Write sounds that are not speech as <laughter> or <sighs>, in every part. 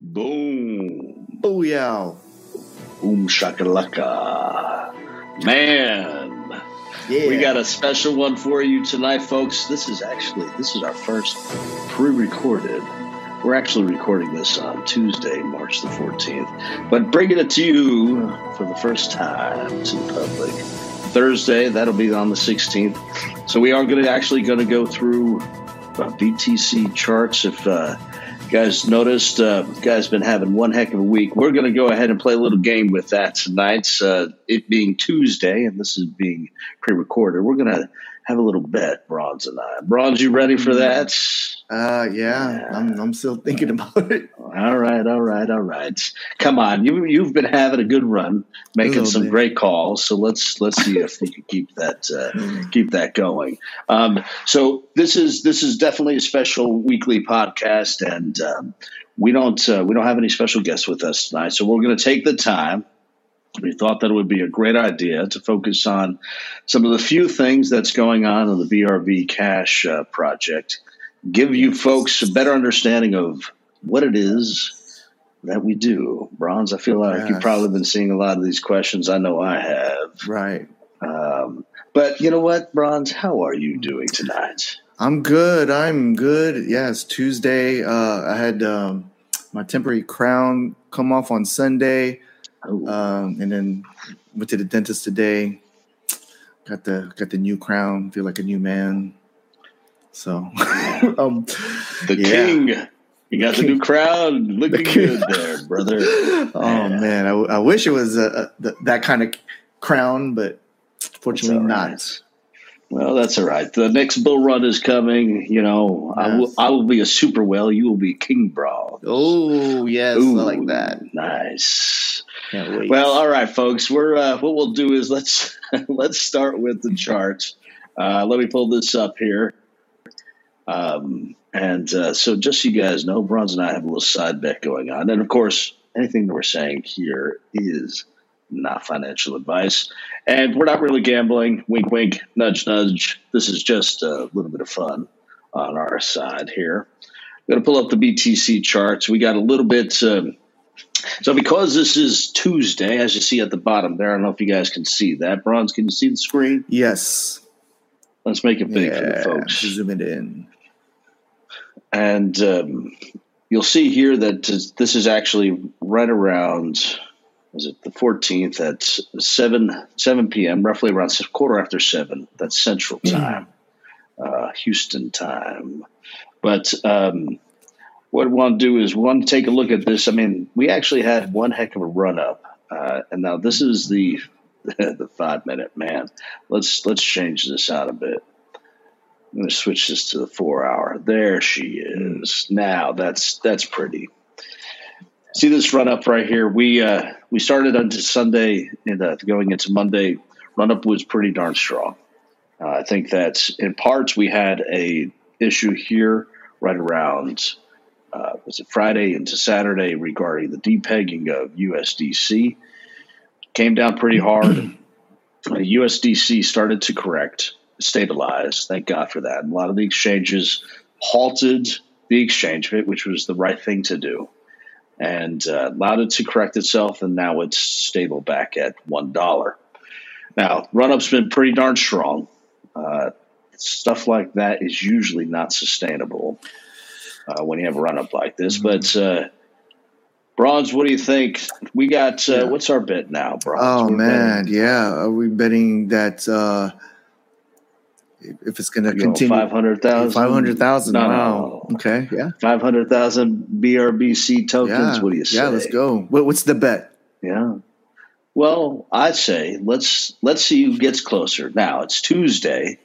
Boom. Booyah. Boom shakalaka. Man. Yeah. We got a special one for you tonight, folks. This is actually this is our first pre-recorded. We're actually recording this on Tuesday, March the 14th, but bringing it to you for the first time to the public. Thursday, that'll be on the 16th. So we are going to actually going to go through uh, BTC charts. If uh, guys noticed, uh, guys been having one heck of a week. We're going to go ahead and play a little game with that tonight. Uh, it being Tuesday, and this is being pre-recorded. We're going to have a little bet, Brawnz and I. Brawnz, you ready for that? Uh, yeah, I'm, I'm still thinking about it. All right, all right, all right. Come on, you you've been having a good run, making some bit. great calls. So let's let's see if we can keep that uh, keep that going. Um, so this is this is definitely a special weekly podcast, and um, we don't uh, we don't have any special guests with us tonight. So we're going to take the time. We thought that it would be a great idea to focus on some of the few things that's going on in the BRB Cash uh, project. Give you folks a better understanding of what it is that we do. Brawnz, I feel like you've probably been seeing a lot of these questions. I know I have. Right. Um, but you know what, Brawnz? How are you doing tonight? I'm good. I'm good. Yeah, Tuesday. Uh, I had um, my temporary crown come off on Sunday, um, and then went to the dentist today. Got the got the new crown. Feel like a new man. So, <laughs> um, the yeah. king. You got the new crown. Looking king. good there, brother. <laughs> oh man, I, I wish it was uh, uh, th- that kind of crown, but fortunately right. not. Well, that's all right. The next bull run is coming. You know, I will. I will be a super well. You will be King Brawl. Oh yes, Ooh, I like that. Nice. Well, all right, folks. We're uh, what we'll do is let's <laughs> let's start with the chart. Uh, let me pull this up here. Um, and uh, so, just so you guys know, Brawnz and I have a little side bet going on, and of course, anything that we're saying here is not financial advice, and we're not really gambling. Wink, wink, nudge, nudge. This is just a little bit of fun on our side here. I'm going to pull up the BTC charts. We got a little bit. Um, so because this is Tuesday, as you see at the bottom there, I don't know if you guys can see that. Brawnz, can you see the screen? yes, Let's make it big for the folks. zoom it in. And um, you'll see here that this is actually right around, is it the 14th at 7, 7 p.m., roughly around quarter after 7. That's Central Time, uh, Houston time. But um, what we want to do is want to take a look at this. I mean, we actually had one heck of a run up. Uh, and now this is the <laughs> the five minute man. Let's let's change this out a bit. I'm going to switch this to the four hour. There she is. Now that's that's pretty. See this run up right here. We uh, we started on Sunday and uh, going into Monday. Run up was pretty darn strong. Uh, I think that in parts we had a issue here right around uh, was it Friday into Saturday regarding the depegging of USDC. Came down pretty hard. <clears throat> USDC started to correct, stabilize. Thank God for that. A lot of the exchanges halted the exchange bit, which was the right thing to do, and uh, allowed it to correct itself. And now it's stable back at one dollar. Now, run up's been pretty darn strong. Uh, stuff like that is usually not sustainable uh, when you have a run up like this. But uh, Brawnz, what do you think? We got uh, what's our bet now, Brawnz? Oh We're man, yeah. Are we betting that uh, if it's going to continue? five hundred thousand. Five hundred thousand. No, wow. no. Okay. Yeah. Five hundred thousand BRBC tokens. Yeah. What do you say? Yeah. Let's go. What, what's the bet? Yeah. Well, I'd say let's let's see who gets closer. Now it's Tuesday.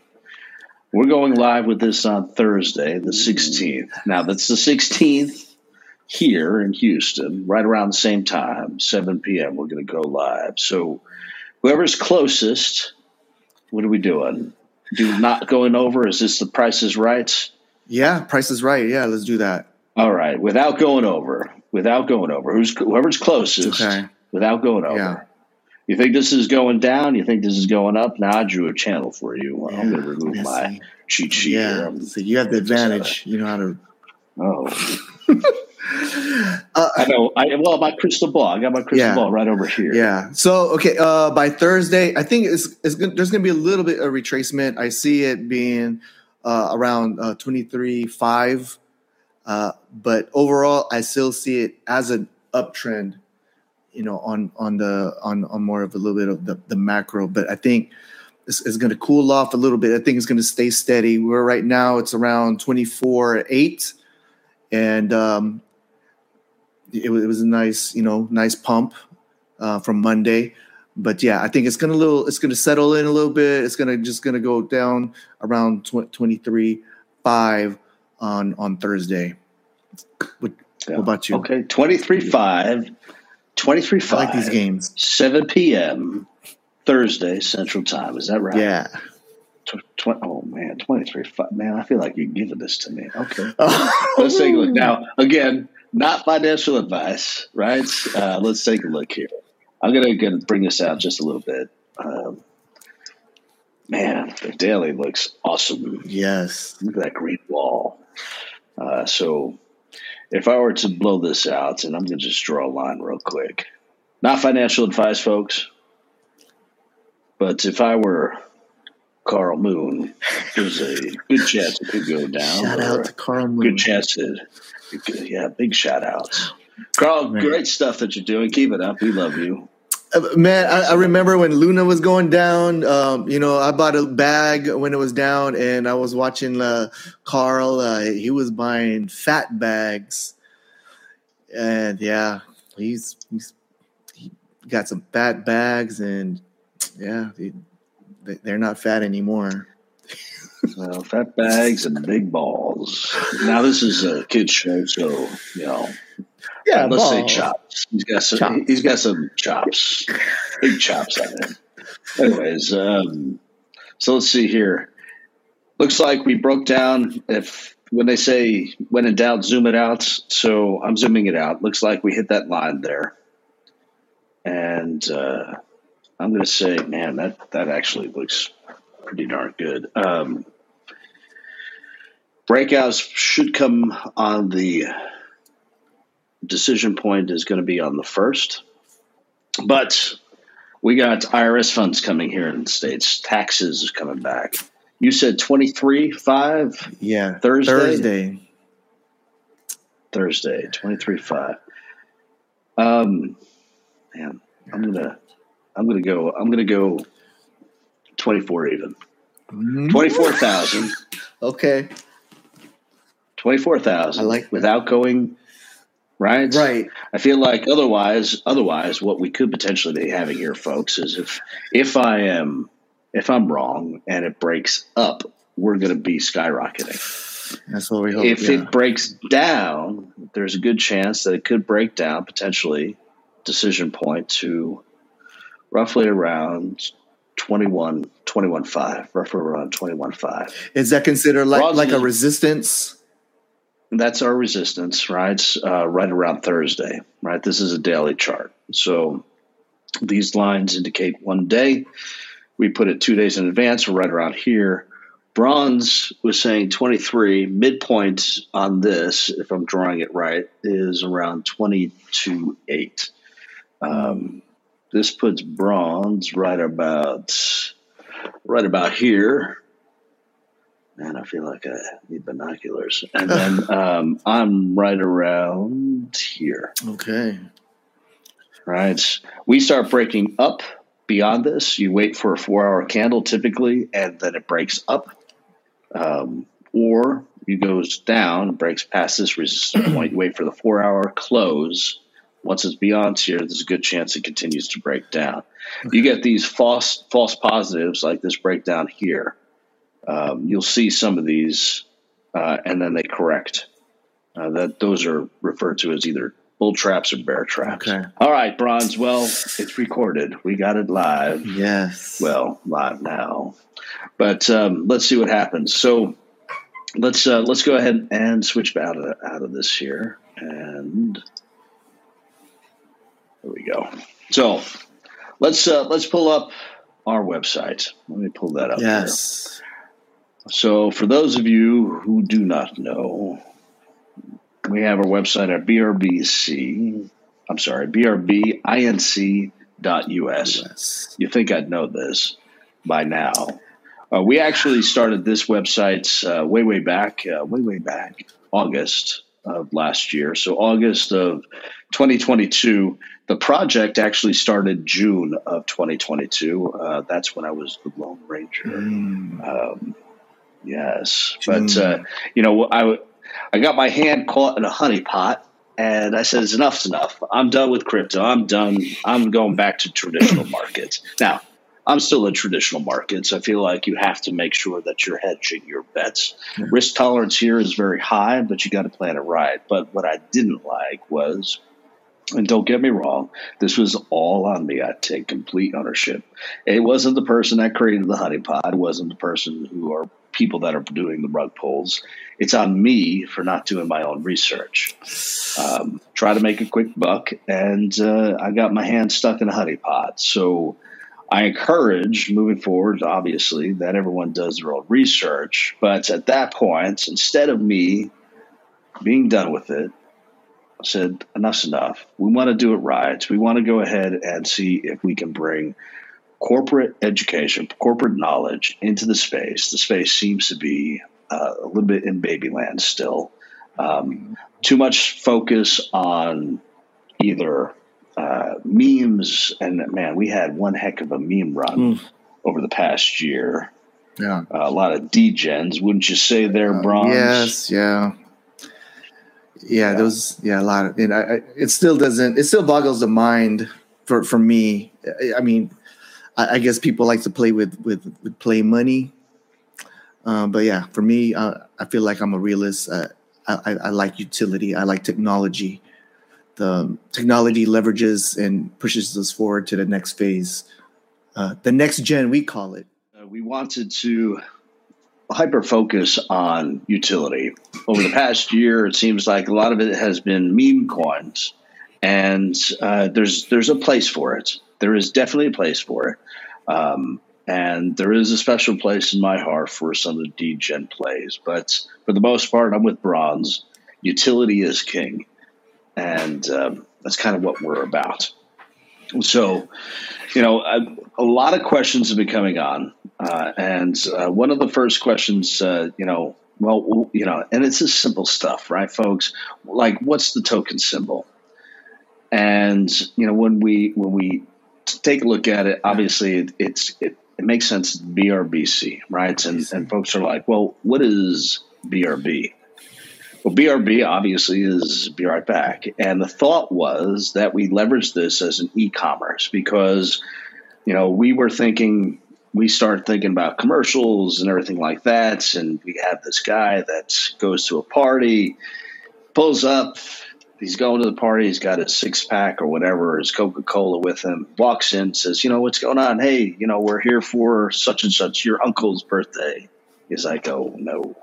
We're going live with this on Thursday, the sixteenth. Now that's the sixteenth here in Houston, right around the same time, seven p.m. We're going to go live. So whoever's closest, what are we doing? Do not going over? Is this the Price is Right? Yeah. Price is right. Yeah. Let's do that. All right, without going over, without going over, who's whoever's closest, Okay. without going over. Yeah. You think this is going down? You think this is going up? Now I drew a channel for you. I'm going to remove Yes. my cheat sheet. Yeah. So you have the advantage. You know how to. oh, <laughs> Uh, I know. I well, my crystal ball. I got my crystal Yeah. ball right over here. Yeah. So okay, uh, by Thursday, I think it's, it's gonna, there's going to be a little bit of retracement. I see it being uh, around uh, 23 five, uh, but overall, I still see it as an uptrend. You know, on on the on on more of a little bit of the, the macro, but I think it's, it's going to cool off a little bit. I think it's going to stay steady. we're right now it's around 24 eight, and um, it, was- it was a nice, you know, nice pump uh, from Monday. But yeah, I think it's gonna little, it's gonna settle in a little bit. It's gonna just gonna go down around tw- 23 five on on Thursday. What, Yeah. what about you? Okay. 23 5. 23 I 5. like these games. 7 p.m. Thursday Central Time. Is that right? Yeah. Tw- tw- oh, man. 23 5. Man, I feel like you're giving this to me. Okay. <laughs> Let's take a look. Now, again, not financial advice, right? Uh, let's take a look here. I'm going to bring this out just a little bit. Um, man, the daily looks awesome. Yes. Look at that green wall. Uh, so, if I were to blow this out, and I'm going to just draw a line real quick, not financial advice, folks, but if I were Carl Moon, there's a good chance it could go down. Shout out to Carl Moon. good chance to, yeah, big shout outs. Carl, Man. great stuff that you're doing. Keep it up. We love you. Man, I, I remember when Luna was going down. Um, you know, I bought a bag when it was down, and I was watching uh, Carl. Uh, he was buying fat bags, and yeah, he's he's he got some fat bags, and yeah, they, they- they're not fat anymore. So, fat bags and big balls. Now, this is a kid's show, so, you know, Yeah, let's say chops. He's got some. Chops. He's got some chops, big chops on him. Anyways, um, so let's see here. Looks like we broke down. If when they say when in doubt, zoom it out. So I'm zooming it out. Looks like we hit that line there, and uh, I'm going to say, man, that that actually looks pretty darn good. Um, breakouts should come on the decision point is going to be on the first. But we got IRS funds coming here in the States. Taxes is coming back. You said 23 5 Yeah, Thursday? Thursday. Thursday, 23 5. Um, man, I'm going to. I'm gonna go. I'm gonna go. Twenty-four even. Mhm. Twenty-four thousand. Okay, Twenty-four thousand. I like that. without going. Right. right. I feel like otherwise, otherwise, what we could potentially be having here, folks, is if if I am if I'm wrong and it breaks up, we're going to be skyrocketing. That's what we hope. if yeah. it breaks down, there's a good chance that it could break down potentially decision point to roughly around 21 21 5 roughly around 21 5 Is that considered like Roz like a resistance? That's our resistance, right? Uh, right around Thursday, right? This is a daily chart. So these lines indicate one day. We put it two days in advance. Right around here. Brawnz was saying 23. Midpoint on this, if I'm drawing it right, is around 22 8. Um, this puts Brawnz right about right about here. Man, I feel like I need binoculars. And then <laughs> um, I'm right around here, Okay. right? We start breaking up beyond this. You wait for a four hour candle typically, and then it breaks up. Um, or it goes down, breaks past this resistance point. You wait for the four hour close. Once it's beyond here, there's a good chance it continues to break down. You get these false false positives like this breakdown here. Um, you'll see some of these, uh, and then they correct. Uh, that those are referred to as either bull traps or bear traps. Okay. All right, Brawnz. Well, it's recorded. We got it live Yes. well live now but um, let's see what happens so let's uh, let's go ahead and switch out of out of this here and there we go so let's uh, let's pull up our website let me pull that up here. So for those of you who do not know we have our website at BRBC. I'm sorry, BRBINC.us. US. You think I'd know this by now? Uh, we actually started this website uh, way, way back, uh, way, way back, August of last year. So August of 2022. The project actually started June of 2022. Uh, that's when I was the Lone Ranger. Mm. Um, yes, June. but uh, you know, I I got my hand caught in a honeypot, and I said, "It's enough's enough. I'm done with crypto. I'm done. I'm going back to traditional <coughs> markets." Now, I'm still in traditional markets. I feel like you have to make sure that you're hedging your bets. Yeah. Risk tolerance here is very high, but you got to plan it right. But what I didn't like was. And don't get me wrong, this was all on me. I take complete ownership. It wasn't the person that created the honeypot. It wasn't the person who are people that are doing the rug pulls. It's on me for not doing my own research. Um, try to make a quick buck, and uh, I got my hand stuck in a honeypot. So I encourage moving forward, obviously, that everyone does their own research. But at that point, instead of me being done with it, I said, enough's enough. We want to do it right. We want to go ahead and see if we can bring corporate education, corporate knowledge into the space. The space seems to be uh, a little bit in babyland still. Um, too much focus on either uh, memes, and man, we had one heck of a meme run Mm. over the past year. Yeah. Uh, a lot of degens, wouldn't you say, there, Uh, Brawnz? Yes, yeah. Yeah, Yeah. those yeah a lot of and I, I it still doesn't it still boggles the mind for for me. I, I mean, I, I guess people like to play with with, with play money, um, but yeah, for me, uh, I feel like I'm a realist. Uh, I, I, like utility. I like technology. The technology leverages and pushes us forward to the next phase, uh, the next gen we call it. Uh, we wanted to hyper focus on utility. Over the past year, it seems like a lot of it has been meme coins, and uh, there's there's a place for it. There is definitely a place for it, um, and there is a special place in my heart for some of the degen plays. But for the most part, I'm with Brawnz. Utility is king, and um, that's kind of what we're about. So, you know, a, a lot of questions have been coming on, uh, and uh, one of the first questions, uh, you know, well, you know, and it's just simple stuff, right, folks? Like, what's the token symbol? And you know, when we when we take a look at it, obviously, it, it's it, it makes sense. BRBC, right? And and folks are like, well, what is BRB? Well, BRB obviously is be right back. And the thought was that we leverage this as an e-commerce because, you know, we were thinking we start thinking about commercials and everything like that. And we have this guy that goes to a party, pulls up, he's going to the party, he's got his <laughs> six pack or whatever, his Coca Cola with him, walks in, says, You know, what's going on? Hey, you know, we're here for such and such, your uncle's birthday. He's like, Oh, no.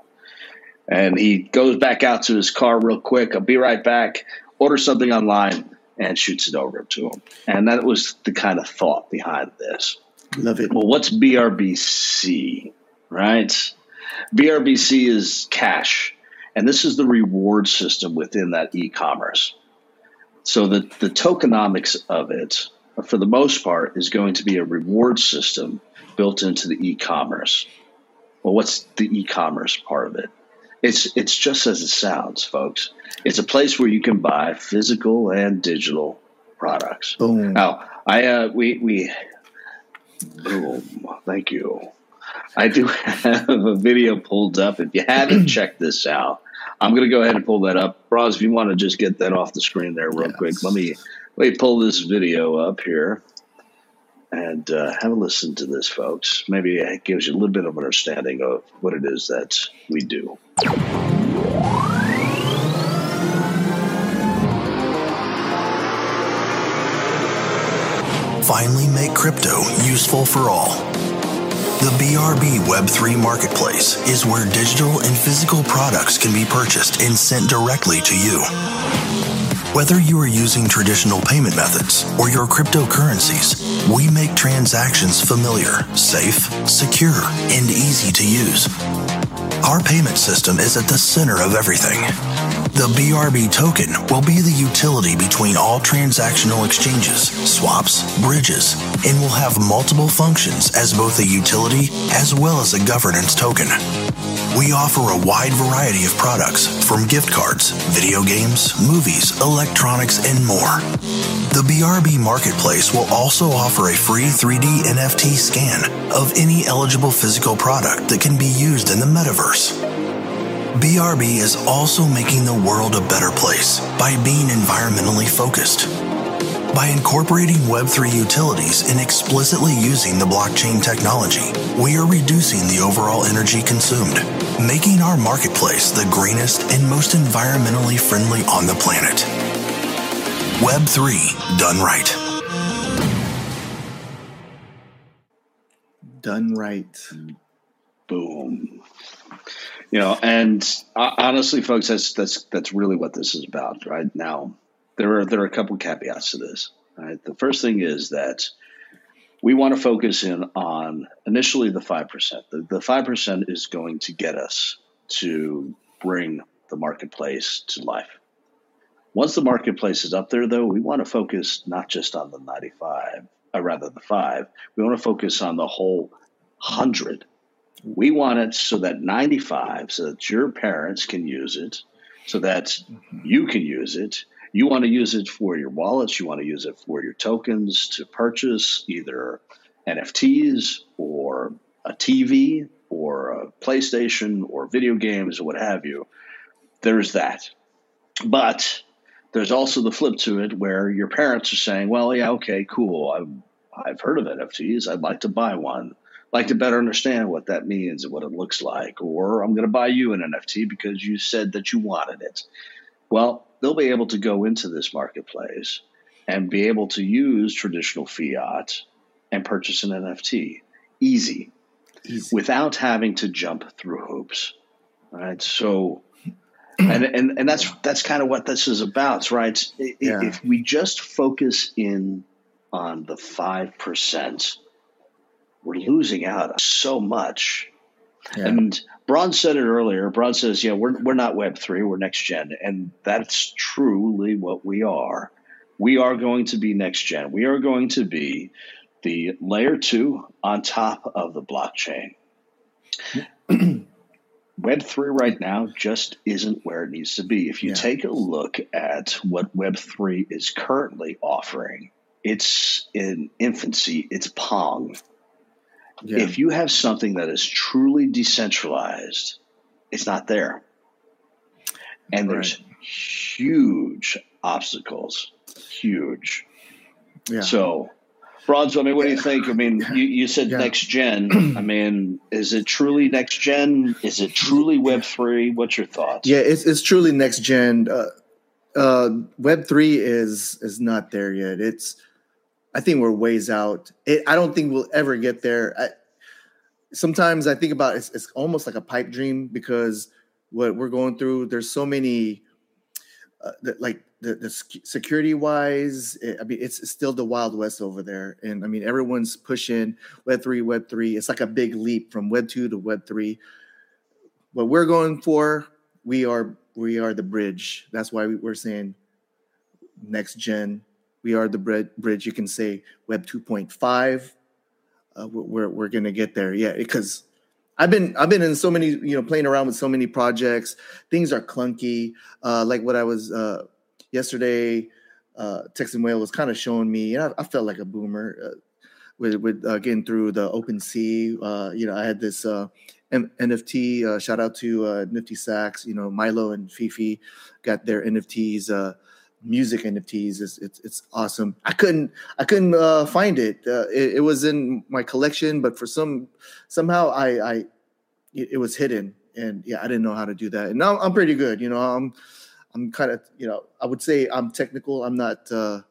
And he goes back out to his car real quick. I'll be right back. Order something online and shoots it over to him. And that was the kind of thought behind this. Love it. Well, what's BRBC, right? BRBC is cash, and this is the reward system within that e commerce. So, the, the tokenomics of it, for the most part, is going to be a reward system built into the e commerce. Well, what's the e commerce part of it? It's, it's just as it sounds, folks. It's a place where you can buy physical and digital products. Boom. Now, I uh, we we boom. Thank you. I do <laughs> have a video pulled up. If you haven't <clears throat> checked this out, I'm going to go ahead and pull that up. Roz, if you want to just get that off the screen there real Yes. quick, let me let me pull this video up here and uh, have a listen to this, folks. Maybe it gives you a little bit of understanding of what it is that we do. Finally make crypto useful for all. The BRB Web3 Marketplace is where digital and physical products can be purchased and sent directly to you. Whether you are using traditional payment methods or your cryptocurrencies, we make transactions familiar, safe, secure, and easy to use. Our payment system is at the center of everything. The BRB token will be the utility between all transactional exchanges, swaps, bridges, and will have multiple functions as both a utility as well as a governance token. We offer a wide variety of products from gift cards, video games, movies, electronics, and more. The BRB Marketplace will also offer a free 3D NFT scan of any eligible physical product that can be used in the metaverse. BRB is also making the world a better place by being environmentally focused. By incorporating Web3 utilities and explicitly using the blockchain technology, we are reducing the overall energy consumed, making our marketplace the greenest and most environmentally friendly on the planet. Web3 done right. Done right. Boom. You know, and uh, honestly, folks, that's that's that's really what this is about, right? Now, there are there are a couple caveats to this. Right, the first thing is that we want to focus in on initially the five percent. The five percent is going to get us to bring the marketplace to life. Once the marketplace is up there, though, we want to focus not just on the 95, or rather the five. We want to focus on the whole hundred we want it so that 95, so that your parents can use it, so that mm-hmm. you can use it. You want to use it for your wallets, you want to use it for your tokens to purchase either NFTs or a TV or a PlayStation or video games or what have you. There's that. But there's also the flip to it where your parents are saying, well, yeah, okay, cool. I've, I've heard of NFTs. I'd like to buy one like to better understand what that means and what it looks like. Or I'm going to buy you an NFT because you said that you wanted it. Well, they'll be able to go into this marketplace and be able to use traditional fiat and purchase an NFT easy, easy. without having to jump through hoops. Right. So, and, and, and that's, that's kind of what this is about, right? Yeah. If we just focus in on the 5%, we're losing out so much. Yeah. And Braun said it earlier. Braun says, "Yeah, we're we're not Web three. We're next gen," and that's truly what we are. We are going to be next gen. We are going to be the layer two on top of the blockchain. <clears throat> Web three right now just isn't where it needs to be. If you yeah. take a look at what Web three is currently offering, it's in infancy. It's Pong. Yeah. If you have something that is truly decentralized, it's not there. And right. there's huge obstacles, huge. Yeah. So, Bronzo, I mean, what do you think? I mean, <laughs> you, you said yeah. next gen. <clears throat> I mean, is it truly next gen? Is it truly Web three? What's your thoughts? Yeah, it's it's truly next gen. Uh, uh, Web three is is not there yet. It's I think we're ways out. It, I don't think we'll ever get there. I, sometimes I think about it's, it's almost like a pipe dream because what we're going through, there's so many, uh, like the, the security wise, it, I mean, it's, it's still the wild west over there. And I mean, everyone's pushing Web three, Web three. It's like a big leap from Web two to Web three. What we're going for, we are we are the bridge. That's why we're saying next gen we are the bridge. You can say Web 2.5. Uh, we're we're gonna get there, yeah. Because I've been I've been in so many, you know, playing around with so many projects. Things are clunky. Uh, like what I was uh, yesterday. Uh, Texan Whale was kind of showing me, and I, I felt like a boomer uh, with with uh, getting through the OpenSea. Uh, you know, I had this M- NFT. Shout out to Nifty Sacks. You know, Milo and Fifi got their NFTs. Music NFTs. It's, it's, it's awesome. I couldn't I couldn't uh, find it. Uh, it. it. was in my collection, but for some somehow I I it, it, was hidden, and yeah, I didn't know how to do that. And now I'm pretty good. You know, I'm I'm kind of you know I would say I'm technical. I'm not uh,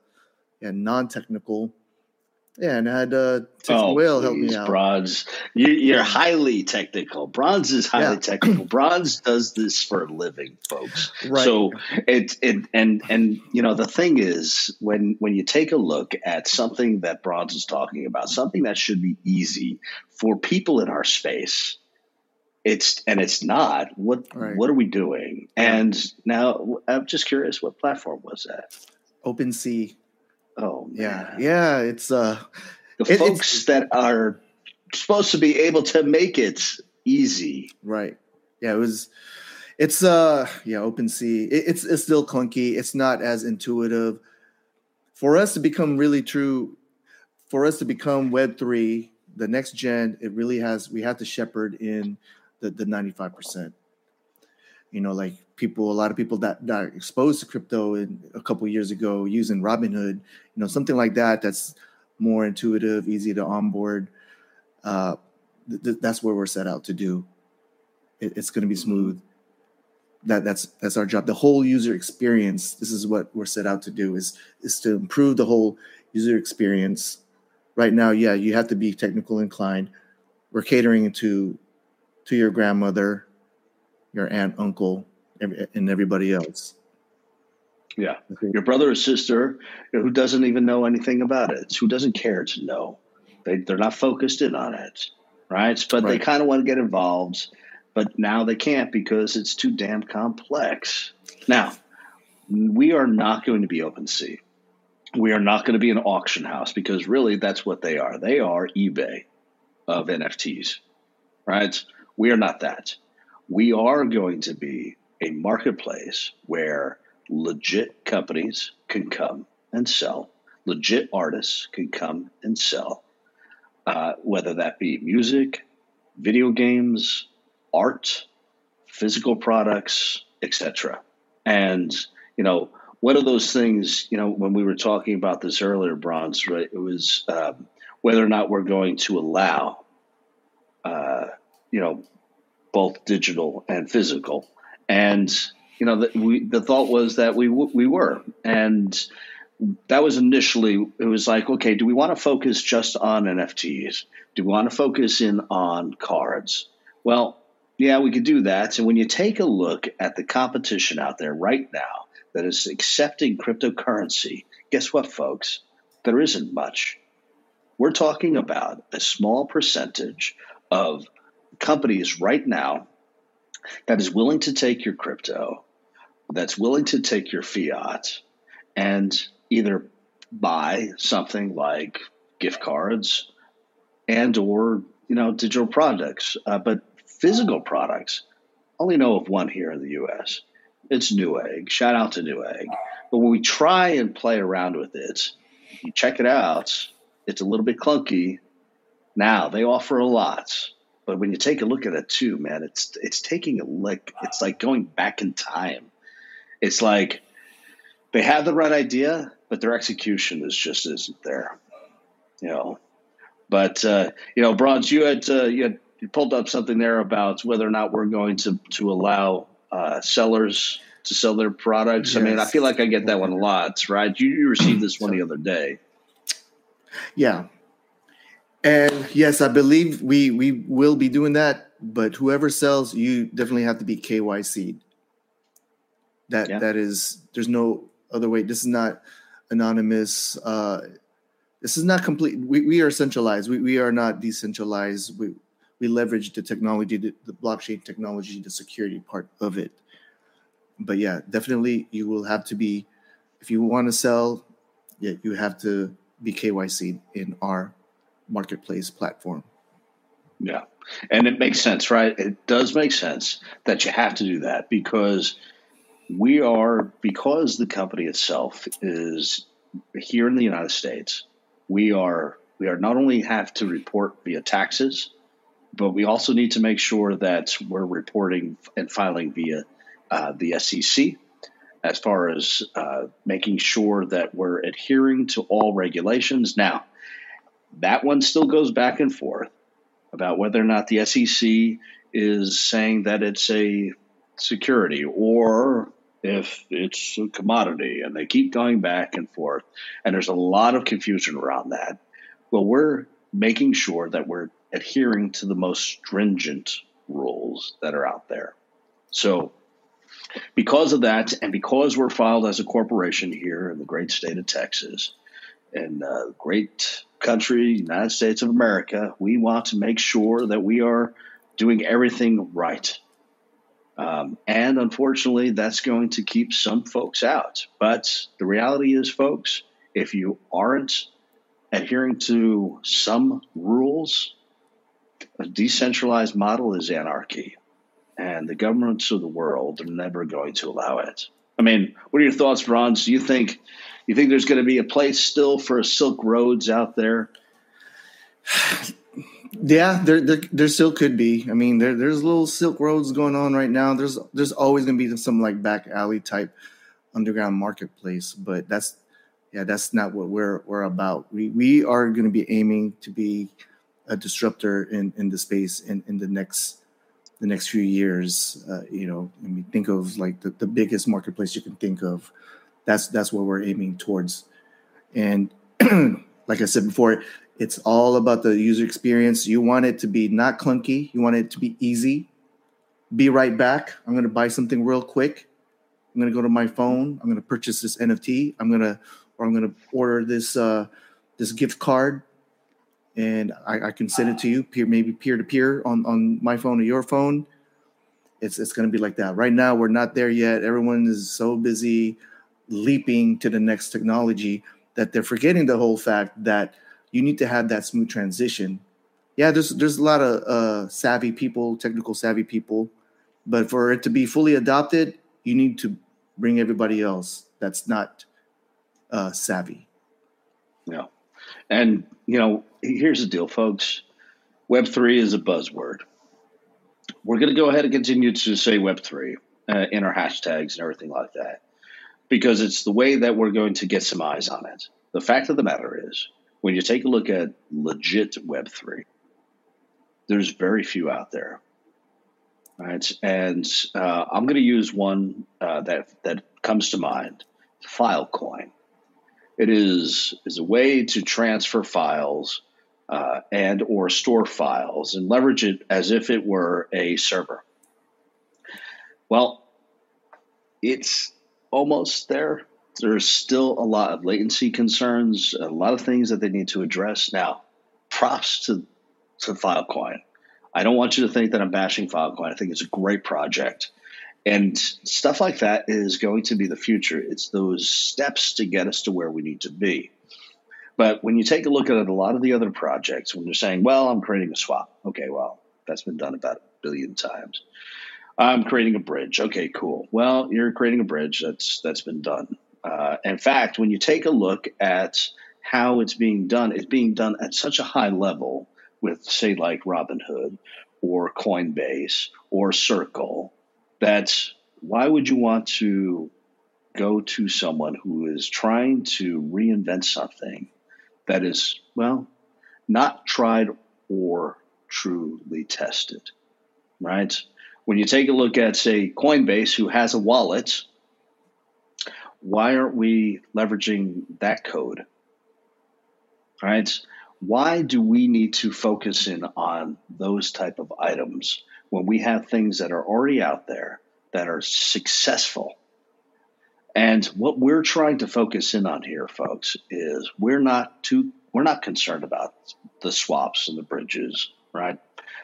yeah non technical. Yeah, and I had uh, oh, Whale help me out. Brawnz, you, are highly technical. Brawnz is highly yeah. technical. <clears throat> Brawnz does this for a living, folks. Right. So it it and and you know the thing is when when you take a look at something that Brawnz is talking about, something that should be easy for people in our space, it's and it's not. What Right. what are we doing? And now I'm just curious, what platform was that? OpenSea. Oh Yeah, man. yeah. It's uh, the It- it's- folks that are supposed to be able to make it easy. right. Yeah, it was. It's uh, yeah. OpenSea. It, it's it's still clunky. It's not as intuitive. For us to become really true, for us to become Web three, the next gen, it really has. We have to shepherd in the the ninety five percent. You know, like people, a lot of people that that are exposed to crypto in a couple years ago using Robinhood, you know, something like that. That's more intuitive, easy to onboard. Uh, th- th- that's where we're set out to do. It, it's going to be smooth. That that's that's our job. The whole user experience. This is what we're set out to do. Is is to improve the whole user experience. Right now, yeah, you have to be technical inclined. We're catering to to your grandmother, your aunt, uncle, and everybody else. Yeah. Your brother or sister who doesn't even know anything about it, who doesn't care to know. They, they're not focused in on it, right? But they kind of want to get involved, but now they can't because it's too damn complex. Now, we are not going to be OpenSea. We are not going to be an auction house because really that's what they are. They are eBay of NFTs, right? We are not that. We are going to be a marketplace where legit companies can come and sell, legit artists can come and sell, uh, whether that be music, video games, art, physical products, etc. And you know, one of those things, you know, when we were talking about this earlier, Brawnz, right? It was um, whether or not we're going to allow, uh, you know, both digital and physical. And you know, the, we, the thought was that we we were, and that was initially it was like, okay, do we want to focus just on NFTs? Do we want to focus in on cards? Well, yeah, we could do that. And when you take a look at the competition out there right now that is accepting cryptocurrency, guess what, folks? There isn't much. We're talking about a small percentage of companies right now that is willing to take your crypto, that's willing to take your fiat, and either buy something like gift cards and or you know digital products, uh, but physical products. Only know of one here in the U.S. It's Newegg. Shout out to Newegg. But when we try and play around with it, you check it out. It's a little bit clunky. Now they offer a lot, but when you take a look at it too, man, it's it's taking a lick. It's like going back in time. It's like they have the right idea, but their execution is just isn't there. You know. But uh, you know, Brawnz, you had uh, you had you pulled up something there about whether or not we're going to to allow uh, sellers to sell their products. I mean, I feel like I get that one a lot, right? You, you received this one the other day. Yeah. And yes, I believe we we will be doing that, but whoever sells, you definitely have to be KYC. That Yeah. that is there's no other way. This is not anonymous. Uh this is not complete. We, we are centralized. We, we are not decentralized. We we leverage the technology, the, the blockchain technology, the security part of it. But yeah, definitely you will have to be if you want to sell, yeah, you have to be KYC in our marketplace platform. Yeah. And it makes sense, right? It does make sense that you have to do that because we are, because the company itself is here in the United States, we are, we are not only have to report via taxes, but we also need to make sure that we're reporting and filing via uh, the SEC as far as uh, making sure that we're adhering to all regulations. Now, that one still goes back and forth about whether or not the SEC is saying that it's a security or if it's a commodity, and they keep going back and forth. And there's a lot of confusion around that. Well, we're making sure that we're adhering to the most stringent rules that are out there. So, because of that, and because we're filed as a corporation here in the great state of Texas, and uh, great country, United States of America, we want to make sure that we are doing everything right. Um, and unfortunately, that's going to keep some folks out. But the reality is, folks, if you aren't adhering to some rules, a decentralized model is anarchy. And the governments of the world are never going to allow it. I mean, what are your thoughts, Franz? Do you think you think there's going to be a place still for Silk Roads out there? <sighs> Yeah, there, there, there still could be. I mean, there, there's little Silk Roads going on right now. There's there's always going to be some like back alley type underground marketplace, but that's yeah, that's not what we're we're about. We we are going to be aiming to be a disruptor in in the space in in the next the next few years. Uh, you know, I mean, think of like the, the biggest marketplace you can think of. That's that's what we're aiming towards, and <clears throat> like I said before, it's all about the user experience. You want it to be not clunky. You want it to be easy. Be right back. I'm going to buy something real quick. I'm going to go to my phone. I'm going to purchase this NFT. I'm going to, or I'm going to order this uh, this gift card, and I, I can send it to you, peer maybe peer to peer on on my phone or your phone. It's it's going to be like that. Right now, we're not there yet. Everyone is so busy leaping to the next technology that they're forgetting the whole fact that you need to have that smooth transition. Yeah, there's there's a lot of uh, savvy people, technical savvy people, but for it to be fully adopted, you need to bring everybody else that's not uh, savvy. Yeah, and you know, here's the deal, folks. Web three is a buzzword. We're going to go ahead and continue to say Web three uh, in our hashtags and everything like that because it's the way that we're going to get some eyes on it. The fact of the matter is, when you take a look at legit Web3, there's very few out there. Right? And uh, I'm going to use one uh, that, that comes to mind Filecoin. It is, is a way to transfer files uh, and or store files and leverage it as if it were a server. Well, it's almost there there's still a lot of latency concerns, a lot of things that they need to address. Now, props to, to Filecoin. I don't want you to think that I'm bashing Filecoin. I think it's a great project. And stuff like that is going to be the future. It's those steps to get us to where we need to be. But when you take a look at a lot of the other projects, when they're saying, well, I'm creating a swap. Okay, well, that's been done about a billion times. I'm creating a bridge. Okay, cool. Well, you're creating a bridge. That's that's been done. Uh, in fact, when you take a look at how it's being done, it's being done at such a high level with, say, like Robinhood or Coinbase or Circle, that why would you want to go to someone who is trying to reinvent something that is, well, not tried or truly tested, right? When you take a look at, say, Coinbase, who has a wallet why aren't we leveraging that code? Right? Why do we need to focus in on those type of items when we have things that are already out there that are successful? And what we're trying to focus in on here, folks, is we're not too we're not concerned about the swaps and the bridges, right?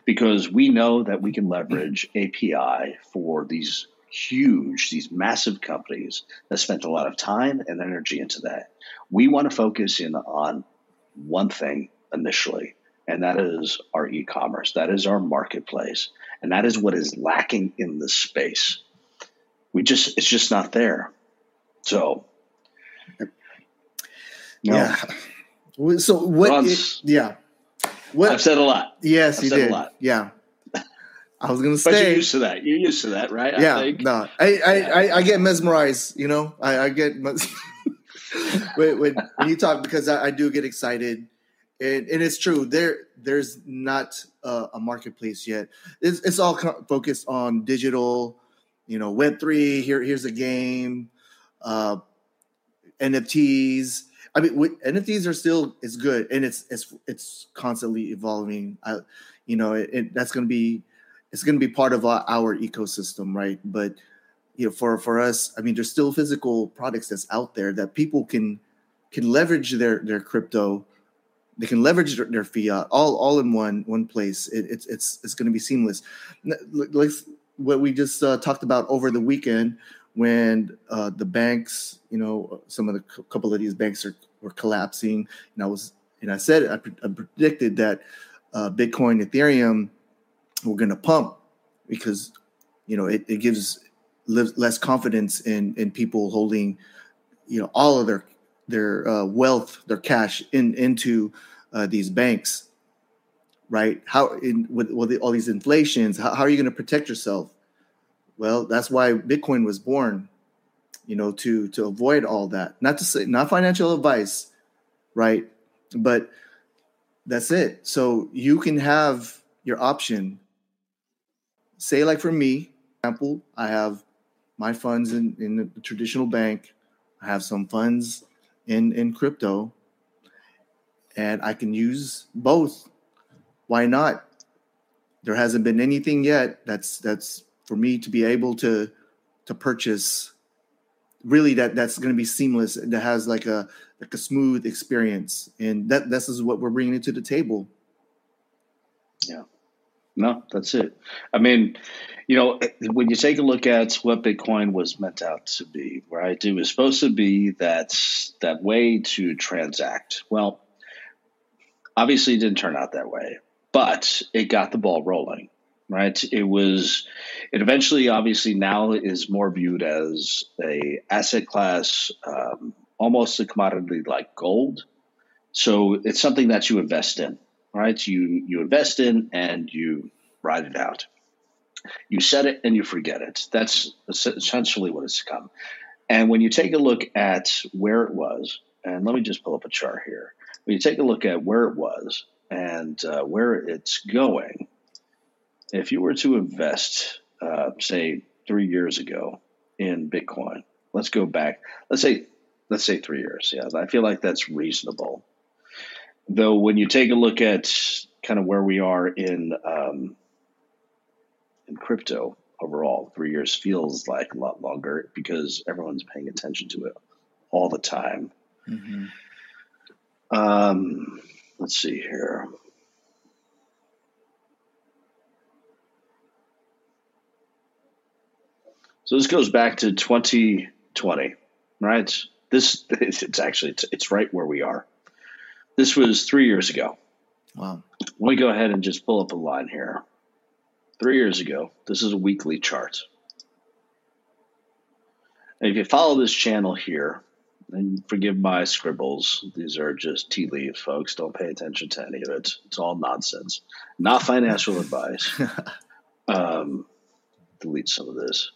Because we know that we can leverage API for these huge, these massive companies that spent a lot of time and energy into that. We want to focus in on one thing initially, and that is our e commerce. That is our marketplace. And that is what is lacking in the space. We just, it's just not there. So, no. yeah. So, what, it, yeah. What, I've said a lot. Yes, I've you did. Yeah. I was gonna say, <laughs> but you're used to that. You're used to that, right? Yeah, I no, I, I, I, I, get mesmerized. You know, I, I get <laughs> when, when, you talk because I, I do get excited, and, and it's true. There, there's not a, a marketplace yet. It's, it's all focused on digital. You know, Web three. Here, here's a game. Uh, NFTs. I mean, NFTs are still it's good, and it's it's it's constantly evolving. I, you know, it, it, that's going to be it's going to be part of our, our ecosystem, right? But you know, for for us, I mean, there's still physical products that's out there that people can can leverage their their crypto they can leverage their, their fiat all all in one one place. It, it's it's it's going to be seamless. Like what we just uh, talked about over the weekend when uh, the banks, you know, some of the couple of these banks are were collapsing, and I was and I said I, I predicted that uh, Bitcoin, Ethereum were going to pump because you know it, it gives less confidence in in people holding you know all of their their uh, wealth, their cash in into uh, these banks, right? How in with, with all these inflations, how, how are you going to protect yourself? Well, that's why Bitcoin was born, you know, to to avoid all that. Not to say not financial advice, right? But that's it. So you can have your option. Say, like for me, example, I have my funds in, in the traditional bank. I have some funds in, in crypto, and I can use both. Why not? There hasn't been anything yet that's that's for me to be able to to purchase really that that's going to be seamless that has like a like a smooth experience. And that this is what we're bringing to the table. Yeah. No that's it. I mean you know when you take a look at what bitcoin was meant out to be right it was supposed to be that that way to transact. Well obviously it didn't turn out that way but it got the ball rolling right? It was it eventually obviously now is more viewed as a asset class um, almost a commodity like gold. So it's something that you invest in right? You you invest in and you ride it out. You set it and you forget it. That's essentially what it's come and when you take a look at where it was and let me just pull up a chart here. When you take a look at where it was and uh, where it's going if you were to invest, uh, say, three years ago in Bitcoin, let's go back. Let's say, let's say three years. Yeah, I feel like that's reasonable. Though, when you take a look at kind of where we are in um, in crypto overall, three years feels like a lot longer because everyone's paying attention to it all the time. Mm-hmm. Um, let's see here. So this goes back to 2020, right? This it's actually it's, it's right where we are. This was three years ago. Wow. Let me go ahead and just pull up a line here. Three years ago, this is a weekly chart. And if you follow this channel here, and forgive my scribbles, these are just tea leaves, folks. Don't pay attention to any of it. It's all nonsense. Not financial <laughs> advice. Um, delete some of this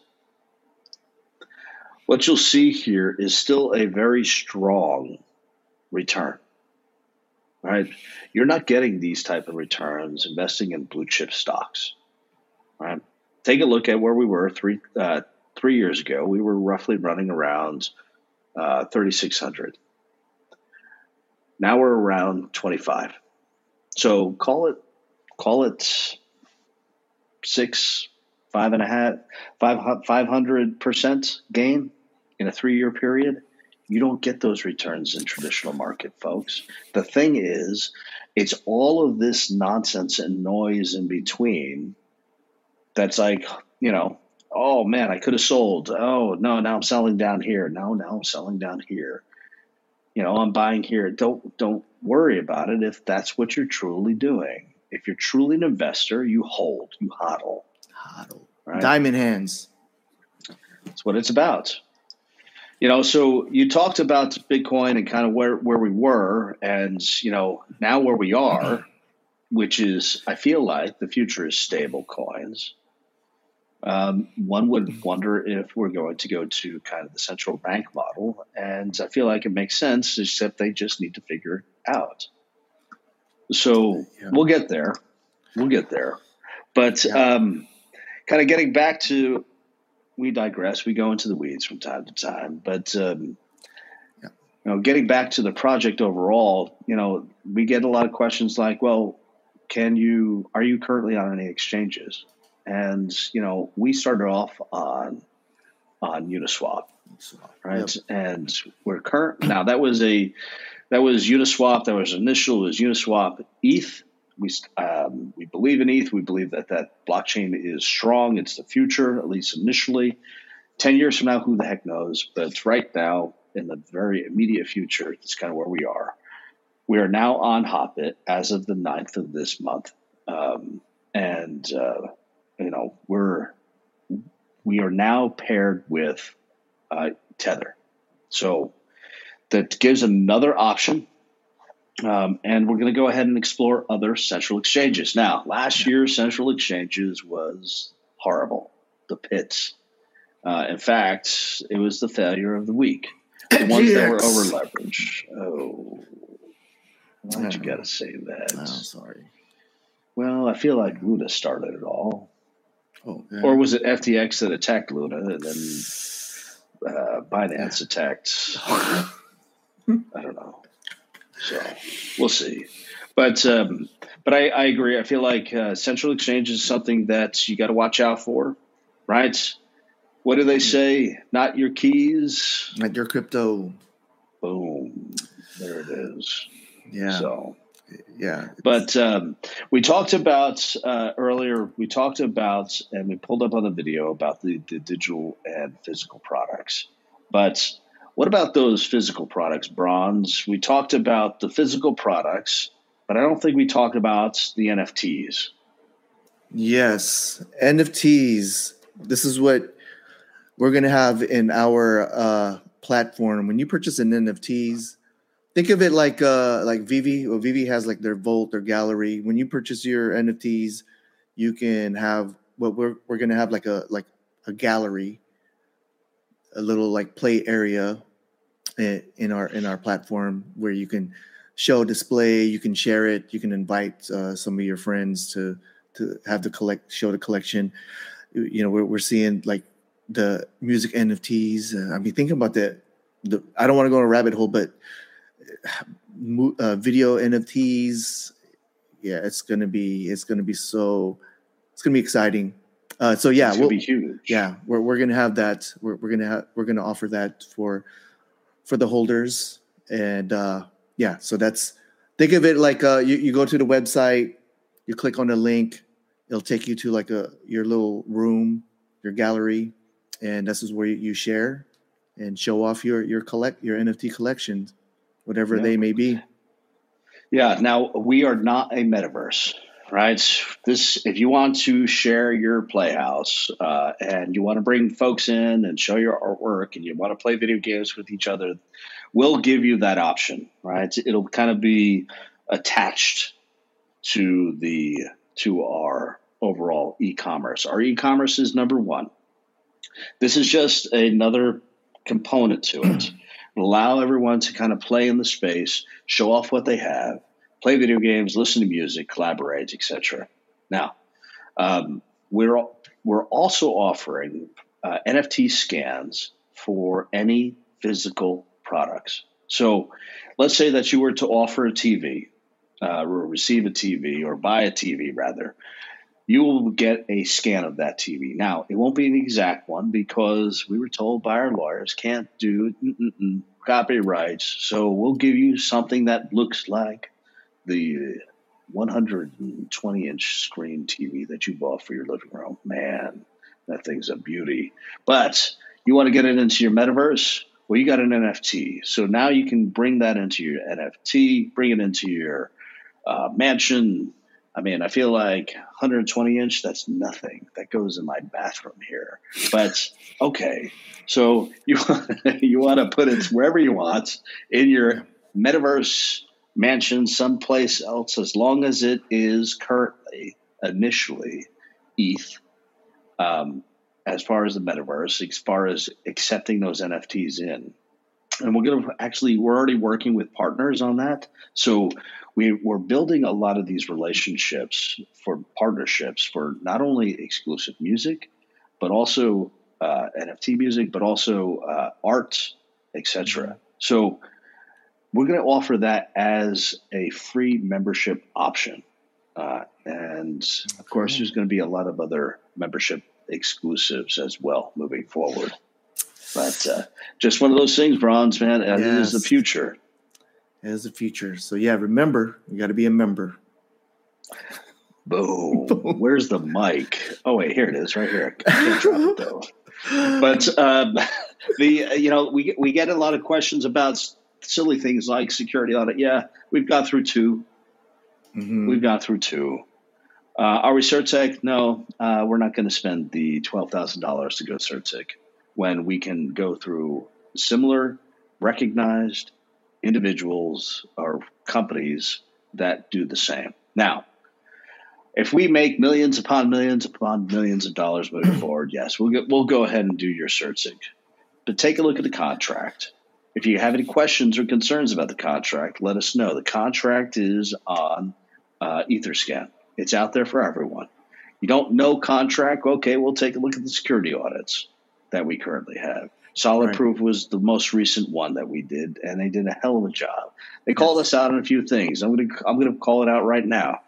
what you'll see here is still a very strong return right? You're not getting these type of returns investing in blue chip stocks right? Take a look at where we were three uh, three years ago. We were roughly running around uh, 3600 now we're around 25 so call it call it six five and a half five five hundred percent gain in a three year period, you don't get those returns in traditional market, folks. The thing is, it's all of this nonsense and noise in between that's like, you know, oh man, I could have sold. Oh no, now I'm selling down here. No, now I'm selling down here. You know, I'm buying here. Don't don't worry about it if that's what you're truly doing. If you're truly an investor, you hold, you hodl. Hodl. Right? Diamond hands. That's what it's about. You know, so you talked about Bitcoin and kind of where, where we were, and you know now where we are, which is I feel like the future is stable coins. Um, one would wonder if we're going to go to kind of the central bank model, and I feel like it makes sense, except they just need to figure it out. So yeah. we'll get there. We'll get there. But yeah. um, kind of getting back to we digress. We go into the weeds from time to time, but um, yeah. you know, getting back to the project overall, you know, we get a lot of questions like, "Well, can you? Are you currently on any exchanges?" And you know, we started off on on Uniswap, right? Yep. And we're current now. That was a that was Uniswap. That was initial. It was Uniswap. ETH. We um, we believe in ETH. We believe that that blockchain is strong. It's the future, at least initially. Ten years from now, who the heck knows? But right now, in the very immediate future, it's kind of where we are. We are now on Hotbit as of the 9th of this month, um, and uh, you know we're we are now paired with uh, Tether, so that gives another option. Um, and we're going to go ahead and explore other central exchanges. Now, last year, central exchanges was horrible, the pits. Uh, in fact, it was the failure of the week. <laughs> The ones that were over leveraged. Oh, why'd you got to say that? Oh, sorry. Well, I feel like Luna started it all. Oh, yeah. Or was it FTX that attacked Luna and then uh, Binance attacked? <laughs> I don't know. So we'll see. But um, but I, I agree. I feel like uh, central exchange is something that you got to watch out for, right? What do they say? Not your keys. Not your crypto. Boom. There it is. Yeah. So, yeah. but um, we talked about uh, earlier. We talked about and we pulled up on the video about the, the digital and physical products. But what about those physical products, Brawnz? We talked about the physical products, but I don't think we talked about the NFTs. Yes. NFTs. This is what we're going to have in our uh, platform. When you purchase an NFTs, think of it like uh, like VeVe. Well, VeVe has like their vault or gallery. When you purchase your NFTs, you can have what we're we're going to have like a like a gallery, a little like play area in our in our platform where you can show display you can share it you can invite uh, some of your friends to to have the collect show the collection you know we're, we're seeing like the music nfts uh, i mean thinking about the the i don't want to go on a rabbit hole but uh, video nfts yeah it's gonna be it's gonna be so it's gonna be exciting uh, so yeah we'll, be huge. yeah we're, we're gonna have that we're, we're gonna have we're gonna offer that for for the holders and uh yeah so that's think of it like uh you, you go to the website you click on the link it'll take you to like a your little room your gallery and this is where you, you share and show off your your collect your nft collections whatever Yeah. they may be Yeah. Now we are not a metaverse, right? This, if you want to share your playhouse uh, and you want to bring folks in and show your artwork and you want to play video games with each other, we'll give you that option, right? It'll kind of be attached to the to our overall e-commerce. Our e-commerce is number one. This is just another component to it. Allow everyone to kind of play in the space, show off what they have, play video games, listen to music, collaborate, etc. Now, um, we're we're also offering uh, NFT scans for any physical products. So, let's say that you were to offer a TV, uh, or receive a TV, or buy a TV rather. You will get a scan of that TV. Now, it won't be an exact one because we were told by our lawyers can't do copyrights. So we'll give you something that looks like the 120 inch screen TV that you bought for your living room. Man, that thing's a beauty. But you want to get it into your metaverse? Well, you got an NFT. So now you can bring that into your NFT, bring it into your uh, mansion. I mean, I feel like 120 inch, that's nothing. That goes in my bathroom here. But okay, so <laughs> you, you want to put it wherever you want in your metaverse mansion someplace else as long as it is currently initially ETH. Um, as far as the metaverse, as far as accepting those NFTs in, and we're going to actually we're already working with partners on that. So we, we're building a lot of these relationships for partnerships for not only exclusive music, but also uh, NFT music, but also uh, art, etc. So we're going to offer that as a free membership option. Uh, and of course, there's going to be a lot of other membership exclusives as well moving forward. But uh, just one of those things, Brawnz, man. uh, It is the future. Has the future. So yeah, remember, you got to be a member. <laughs> Boom. Where's the mic? Oh wait, here it is, right here. I can't drop it. <laughs> But um, <laughs> the you know we we get a lot of questions about silly things like security audit. Yeah, we've got through 2 we Mhm. We've got through two. Uh, are we CertiK? No, uh, we're not going to spend the twelve thousand dollars to go CertiK when we can go through similar, recognized individuals or companies that do the same. Now, if we make millions upon millions upon millions of dollars moving <clears throat> forward, yes, we'll go, we'll go ahead and do your CertiK. But take a look at the contract. If you have any questions or concerns about the contract, let us know. The contract is on uh, Etherscan. It's out there for everyone. You don't know contract? Okay, we'll take a look at the security audits that we currently have. Solid Right. Proof was the most recent one that we did, and they did a hell of a job. They called us out on a few things. I'm gonna I'm gonna call it out right now.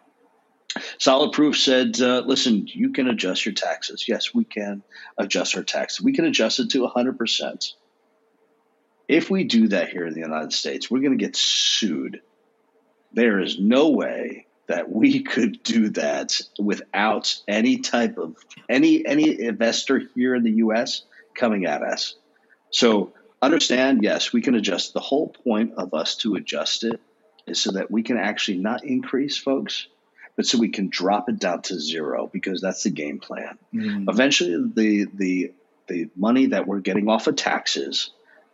Solid Proof said, uh, "Listen, you can adjust your taxes. Yes, we can adjust our taxes. We can adjust it to 100 percent. If we do that here in the United States, we're going to get sued. There is no way that we <laughs> could do that without any type of any any investor here in the U.S. coming at us. So understand, yes, we can adjust. The whole point of us to adjust it is so that we can actually not increase, folks, but so we can drop it down to zero because that's the game plan Mm. eventually the the the money that we're getting off of taxes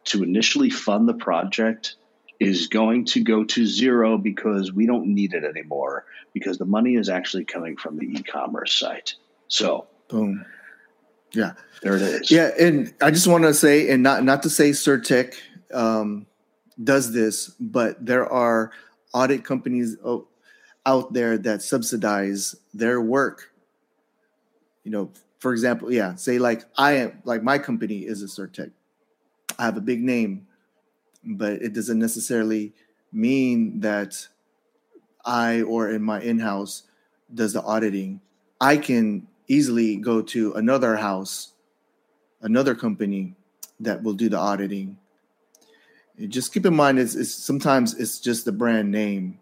to initially fund the project is going to go to zero because we don't need it anymore because the money is actually coming from the e-commerce site. So Boom. Yeah. there it is. Yeah, and I just want to say, and not not to say CertiK um, does this, but there are audit companies out there that subsidize their work. You know, for example, yeah, say like I am, like my company is a CertiK. I have a big name, but it doesn't necessarily mean that I or in my in-house does the auditing. I can easily go to another house another company that will do the auditing. Just keep in mind, it's, it's sometimes it's just the brand name,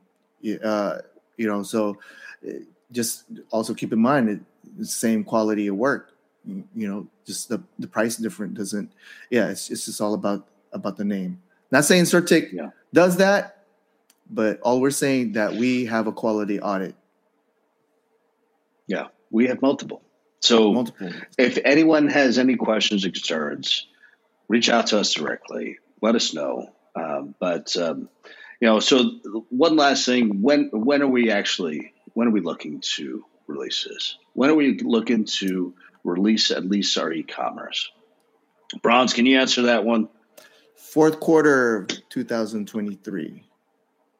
uh, you know. So uh, just also keep in mind it, the same quality of work. You know, just the the price different doesn't. Yeah, it's it's just all about about the name. Not saying CertiK Yeah. does that, but all we're saying that we have a quality audit, Yeah, we have multiple. So multiple. if anyone has any questions or concerns, reach out to us directly. Let us know. Um, but um, you know, so one last thing: when when are we actually when are we looking to release this? When are we looking to release at least our e-commerce? Brawnz, can you answer that one? Fourth quarter of 2023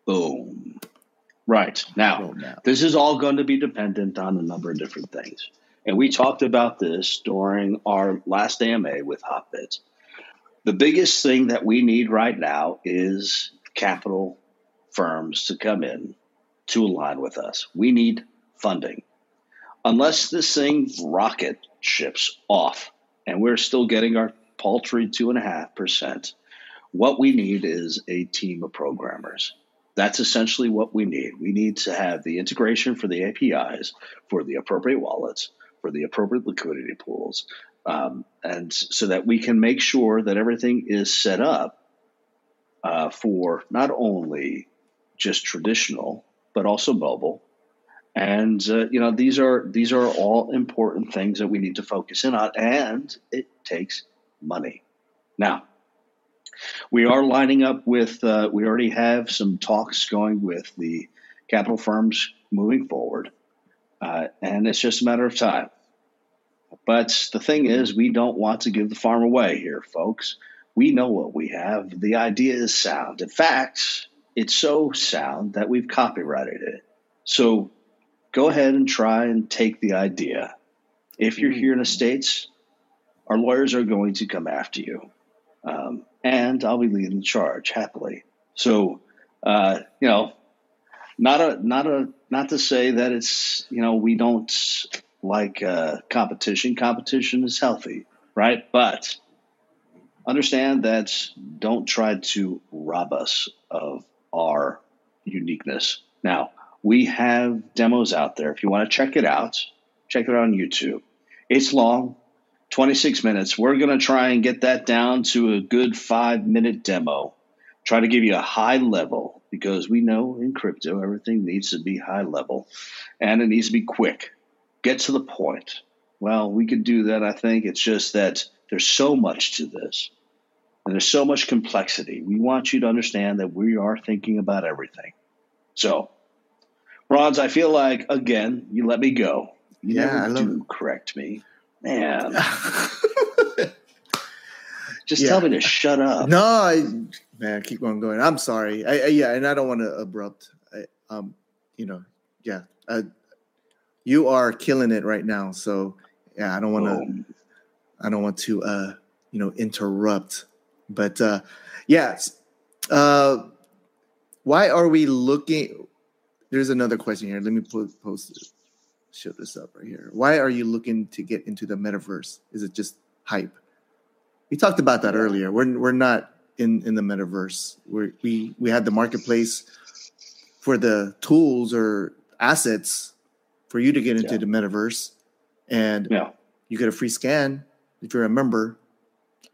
Boom. Right now, roadmap. This is all going to be dependent on a number of different things. And we talked about this during our last AMA with Hotbits. The biggest thing that we need right now is capital firms to come in to align with us. We need funding. Unless this thing rocket ships off and we're still getting our paltry 2.5%, what we need is a team of programmers. That's essentially what we need. We need to have the integration for the APIs, for the appropriate wallets, for the appropriate liquidity pools, um, and so that we can make sure that everything is set up uh, for not only just traditional but also mobile. And uh, you know these are these are all important things that we need to focus in on, and it takes money. Now, we are lining up with, uh, we already have some talks going with the capital firms moving forward. Uh, and it's just a matter of time. But the thing is, we don't want to give the farm away here, folks. We know what we have. The idea is sound. In fact, it's so sound that we've copyrighted it. So go ahead and try and take the idea. If you're here in the States, our lawyers are going to come after you um, and I'll be leading the charge happily. So, uh, you know, not a not a not to say that it's you know we don't like uh, competition. Competition is healthy, right? But understand that don't try to rob us of our uniqueness. Now, we have demos out there. If you want to check it out, check it out on YouTube. It's long, 26 minutes. We're going to try and get that down to a good five minute demo. Try to give you a high level because we know in crypto everything needs to be high level and it needs to be quick. Get to the point. Well, we could do that, I think. It's just that there's so much to this and there's so much complexity. We want you to understand that we are thinking about everything. So, Brawnz, I feel like, again, you let me go. You Yeah, never I love do correct me. Man, <laughs> just Yeah. tell me to shut up. no, I, man, keep on going. I'm sorry. I, I yeah, and I don't want to abrupt. I, um, you know, yeah, uh, you are killing it right now. So yeah, I don't want to. Boom. I don't want to, uh, you know, interrupt. But uh, yes, uh, why are we looking? There's another question here. Let me put, post it. Show this up right here. Why are you looking to get into the metaverse? Is it just hype? We talked about that earlier. We're we're not in in the metaverse. we we we had the marketplace for the tools or assets for you to get into Yeah. the metaverse, and Yeah, you get a free scan if you're a member.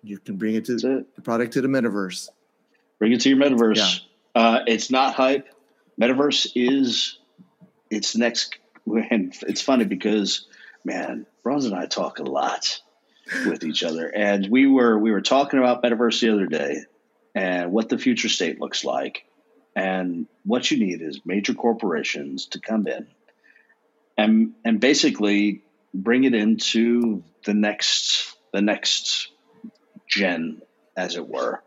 You can bring it to it. the product to the metaverse. Bring it to your metaverse. Yeah. Uh, it's not hype. Metaverse is it's next. And it's funny because man, Brawnz and I talk a lot with each other, and we were we were talking about metaverse the other day and what the future state looks like, and what you need is major corporations to come in and and basically bring it into the next the next gen, as it were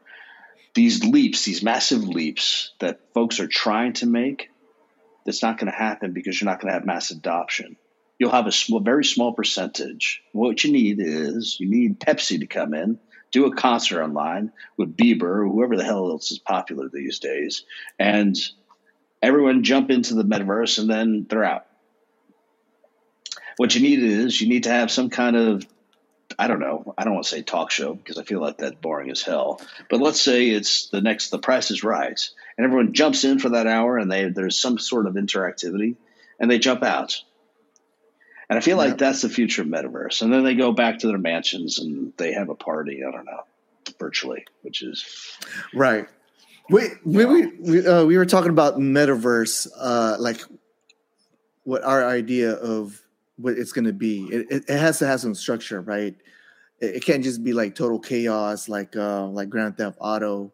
these leaps, these massive leaps that folks are trying to make, that's not going to happen because you're not going to have mass adoption. You'll have a small, very small percentage. What you need is you need Pepsi to come in, do a concert online with Bieber or whoever the hell else is popular these days, and everyone jump into the metaverse and then they're out. What you need is you need to have some kind of I don't know. I don't want to say talk show because I feel like that's boring as hell. But let's say it's the next The Price is Right, and everyone jumps in for that hour, and they there's some sort of interactivity, and they jump out. And I feel Yeah. like that's the future of metaverse. And then they go back to their mansions and they have a party. I don't know, virtually, which is Right. We we we we, uh, we were talking about metaverse, uh, like what our idea of what it's going to be. It, it, has to have some structure, right? It, it can't just be like total chaos, like uh, like Grand Theft Auto,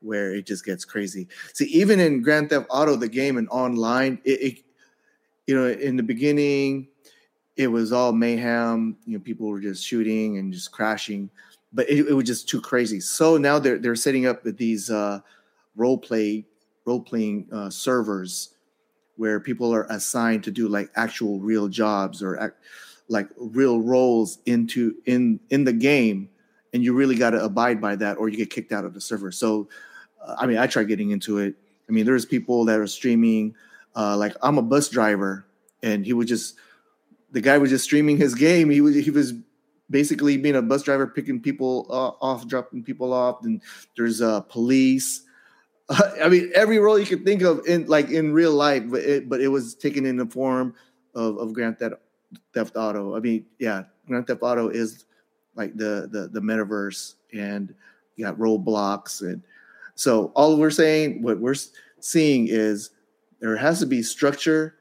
where it just gets crazy. See, even in Grand Theft Auto, the game and online, it, you know, in the beginning, it was all mayhem. You know, people were just shooting and just crashing but it, it was just too crazy. So now they're they're setting up these uh, role play role playing uh, servers where people are assigned to do like actual real jobs or act, like real roles into in in the game, and you really got to abide by that, or you get kicked out of the server. So, uh, I mean, I tried getting into it. I mean, there's people that are streaming. Uh, like I'm a bus driver, and he was just the guy was just streaming his game. He was he was basically being a bus driver, picking people uh, off, dropping people off. And there's uh, police. <laughs> I mean, every role you could think of in like in real life, but it, but it was taken in the form of, of Grand Theft, Theft Auto. I mean, yeah, Grand Theft Auto is like the the the metaverse, and you got roadblocks, and so all we're saying, what we're seeing is there has to be structure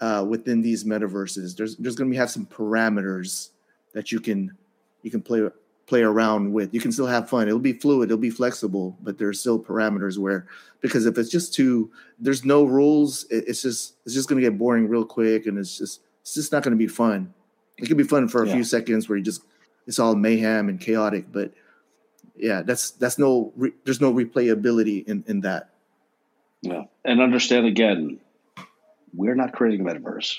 uh, within these metaverses. There's there's going to be have some parameters that you can you can play play around with. You can still have fun. It'll be fluid. It'll be flexible, but there's still parameters where because if it's just too there's no rules, it, it's just it's just going to get boring real quick, and it's just it's just not going to be fun. It can be fun for a Yeah. few seconds where you just it's all mayhem and chaotic, but yeah, that's that's no re, there's no replayability in in that. Yeah, and understand again, we're not creating a metaverse.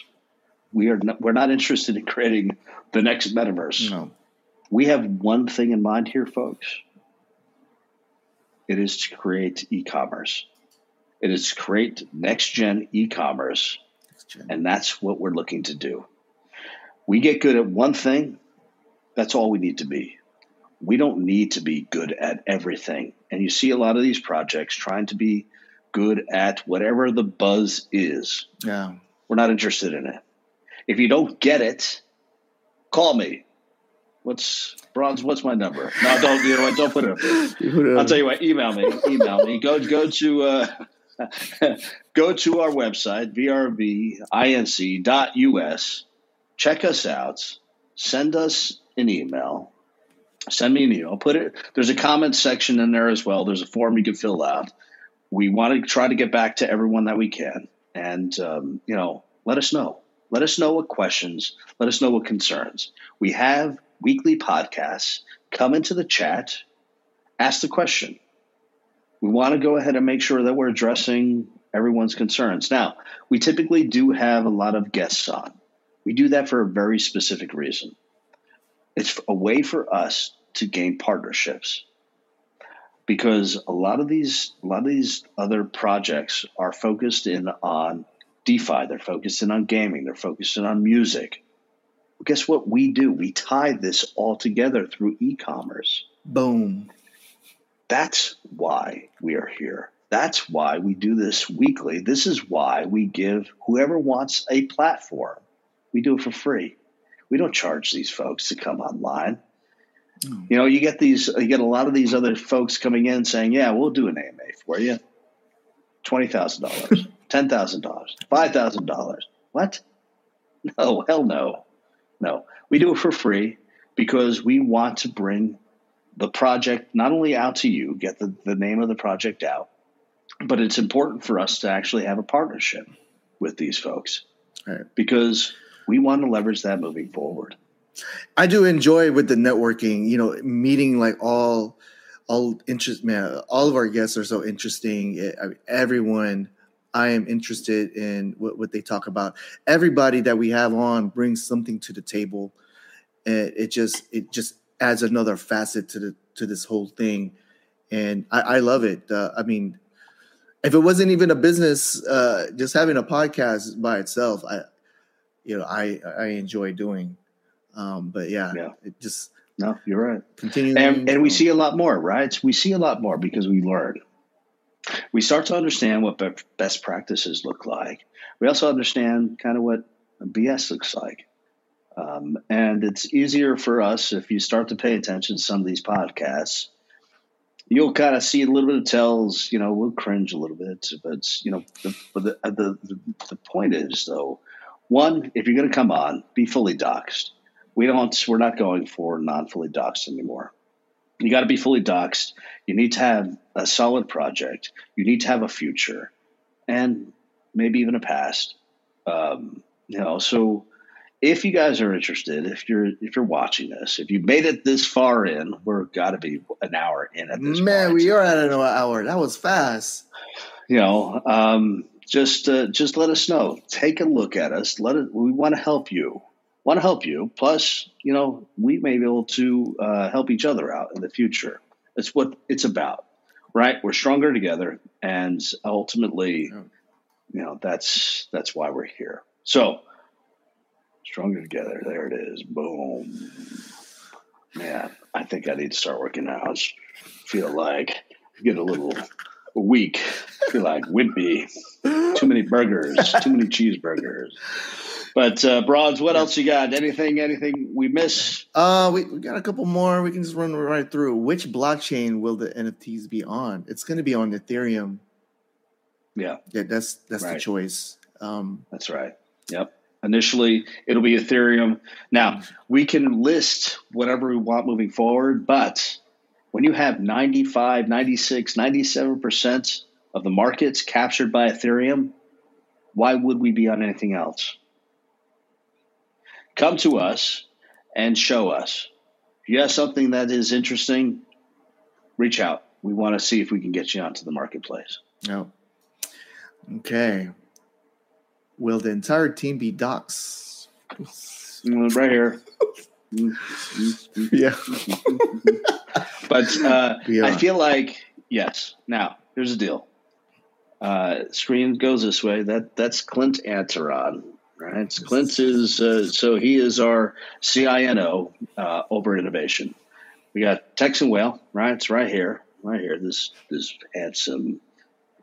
We are not, we're not interested in creating the next metaverse. No. We have one thing in mind here, folks. It is to create e-commerce. It is to create next gen e-commerce, and that's what we're looking to do. We get good at one thing, that's all we need to be. We don't need to be good at everything. And you see a lot of these projects trying to be good at whatever the buzz is. Yeah. We're not interested in it. If you don't get it, call me. What's Brawnz? What's my number? No, don't. You know what? Don't put it up. There. I'll tell you what. Email me. Email me. Go go to uh, <laughs> go to our website brbinc.us. Check us out. Send us an email. Send me an email. Put it. There's a comment section in there as well. There's a form you can fill out. We want to try to get back to everyone that we can, and um, you know, let us know. Let us know what questions. Let us know what concerns. We have weekly podcasts. Come into the chat. Ask the question. We want to go ahead and make sure that we're addressing everyone's concerns. Now, we typically do have a lot of guests on. We do that for a very specific reason. It's a way for us to gain partnerships because a lot of these a lot of these other projects are focused in on DeFi, they're focused in on gaming, they're focused in on music. Guess what we do? We tie this all together through e-commerce. Boom. That's why we are here. That's why we do this weekly. This is why we give whoever wants a platform. We do it for free. We don't charge these folks to come online. Mm. You know, you get these, you get a lot of these other folks coming in saying, "Yeah, we'll do an AMA for you, twenty thousand dollars, <laughs> ten thousand dollars, five thousand dollars." What? No, hell no, no. We do it for free because we want to bring the project not only out to you, get the, the name of the project out, but it's important for us to actually have a partnership with these folks right. because we want to leverage that moving forward. I do enjoy with the networking, you know, meeting like all all interest man, all of our guests are so interesting. I mean, everyone I am interested in what, what, they talk about. Everybody that we have on brings something to the table. And it just it just adds another facet to the to this whole thing. And I, I love it. Uh, I mean, if it wasn't even a business, uh, just having a podcast by itself, I you know I I enjoy doing. Um, but yeah, yeah, it just no, you're right. Continue, and, and we see a lot more, right? We see a lot more because we learn. We start to understand what best practices look like. We also understand kind of what BS looks like. Um, and it's easier for us if you start to pay attention to some of these podcasts. You'll kind of see a little bit of tells. You know, we'll cringe a little bit, but you know, the, the, the, the, the point is though, one, if you're going to come on, be fully doxxed. We don't. We're not going for non fully doxxed anymore. You got to be fully doxxed. You need to have a solid project. You need to have a future, and maybe even a past. Um, you know, so if you guys are interested, if you're if you're watching this, if you made it this far in, we're got to be an hour in at this. Man, point. we are at an hour. That was fast. You know, um, just uh, just let us know. Take a look at us. Let it. We want to help you. Want to help you. Plus, you know, we may be able to uh, help each other out in the future. That's what it's about, right? We're stronger together, and ultimately, yeah. you know, that's that's why we're here. So, stronger together. There it is. Boom. Man, I think I need to start working out. I feel like get a little weak. I feel like wimpy. Too many burgers. Too many cheeseburgers. But uh, Brawnz, what else you got? Anything? Anything we miss? Uh, we, we got a couple more. We can just run right through. Which blockchain will the NFTs be on? It's going to be on Ethereum. Yeah, yeah, that's that's right. the choice. Um, that's right. Yep. Initially, it'll be Ethereum. Now we can list whatever we want moving forward, but when you have 95, 96, 97% of the markets captured by Ethereum, why would we be on anything else? Come to us and show us. If you have something that is interesting, reach out. We want to see if we can get you onto the marketplace. Oh. Okay. Will the entire team be docs? Right here. <laughs> yeah. <laughs> but uh, I feel like yes. Now here's the deal. Uh, screen goes this way. That that's Clint Antaron, right? Clint is uh, so he is our CINO uh, over innovation. We got Texan Whale, right? It's right here, right here. This this handsome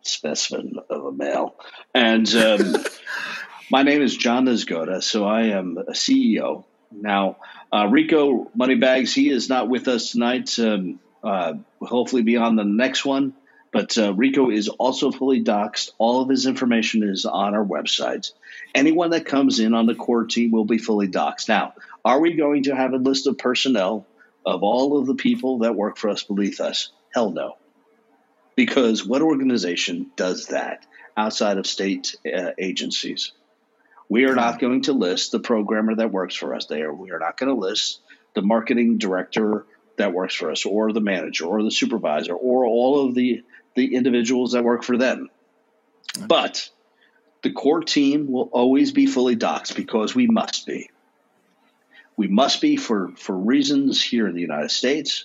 specimen of a male. And um, <laughs> my name is John Nisgoda, so I am a CEO. Now, uh, Rico Moneybags, he is not with us tonight. Um, uh, hopefully, be on the next one. But uh, Rico is also fully doxxed. All of his information is on our website. Anyone that comes in on the core team will be fully doxxed. Now, are we going to have a list of personnel of all of the people that work for us beneath us? Hell no. Because what organization does that outside of state uh, agencies? We are not going to list the programmer that works for us there. We are not going to list the marketing director that works for us, or the manager, or the supervisor, or all of the, the individuals that work for them. But the core team will always be fully doxxed because we must be. We must be for, for reasons here in the United States,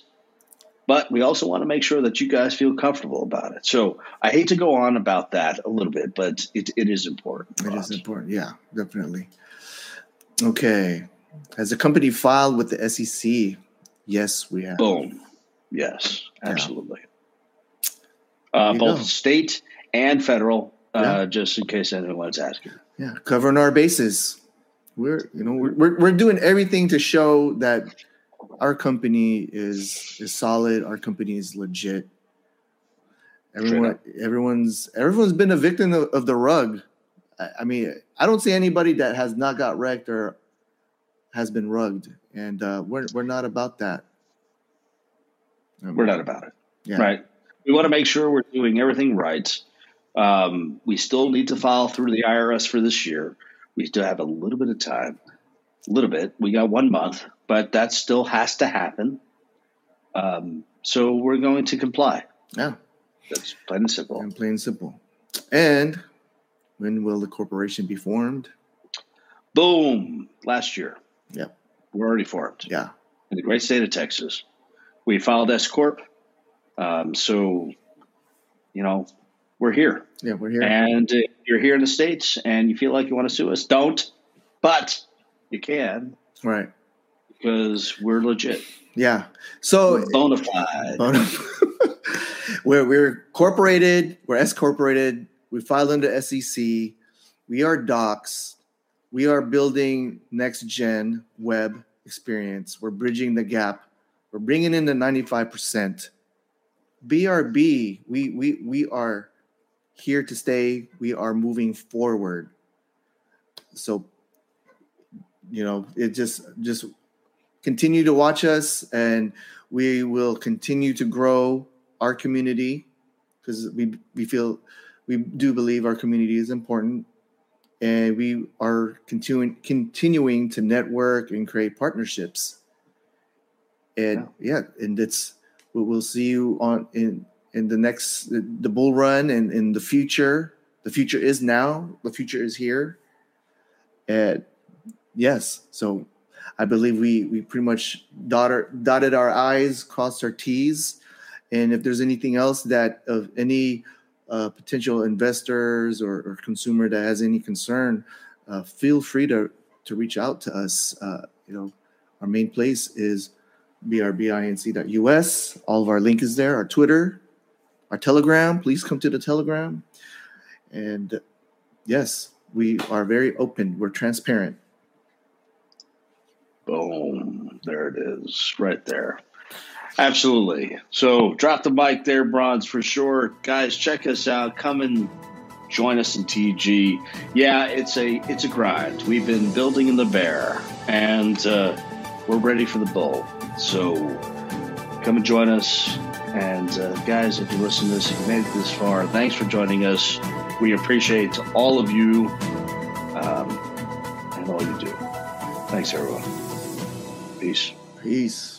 but we also want to make sure that you guys feel comfortable about it. So I hate to go on about that a little bit, but it, it is important. It is important. Yeah, definitely. Okay. Has the company filed with the SEC? Yes, we have. Boom. Yes, absolutely. Uh, both state and federal, uh, yeah. just in case anyone's asking. Yeah, covering our bases. We're you know we're we're doing everything to show that our company is is solid. Our company is legit. Everyone, everyone's everyone's been a victim of, of the rug. I, I, mean, I don't see anybody that has not got wrecked or has been rugged, and uh, we're we're not about that. we're not about it, yeah. right? We want to make sure we're doing everything right. Um, we still need to file through the IRS for this year. We still have a little bit of time, a little bit. We got one month, but that still has to happen. Um, so we're going to comply. Yeah. That's plain and simple. And plain and simple. And when will the corporation be formed? Boom. Last year. Yep. We're already formed. Yeah. In the great state of Texas. We filed S Corp. Um, so, you know, we're here. Yeah, we're here. And if you're here in the States and you feel like you want to sue us, don't. But you can. Right because we're legit. Yeah. So we're bona fide. Bona- <laughs> we're we're incorporated. We're S corporated. We filed under SEC. We are docs. We are building next gen web experience. We're bridging the gap. We're bringing in the ninety five percent. BRB. We we we are here to stay. We are moving forward. So you know it just just continue to watch us and we will continue to grow our community because we, we feel we do believe our community is important and we are continuing continuing to network and create partnerships and yeah, yeah and it's we'll see you on in in the next the bull run and in the future the future is now the future is here and yes so I believe we we pretty much dotted, dotted our I's, crossed our T's. And if there's anything else that of any uh, potential investors or, or, consumer that has any concern, uh, feel free to to reach out to us. Uh, you know, our main place is brbinc.us. All of our link is there. Our Twitter, our Telegram. Please come to the Telegram. And yes, we are very open. We're transparent. Boom. There it is, right there. Absolutely. So drop the mic there, Brawnz, for sure. Guys, check us out. Come and join us in TG. Yeah, it's a it's a grind. We've been building in the bear, and uh, we're ready for the bull. So come and join us. And uh, guys, if you listen to this, if you made it this far, thanks for joining us. We appreciate all of you um, and all you do. Thanks, everyone. Peace. Peace.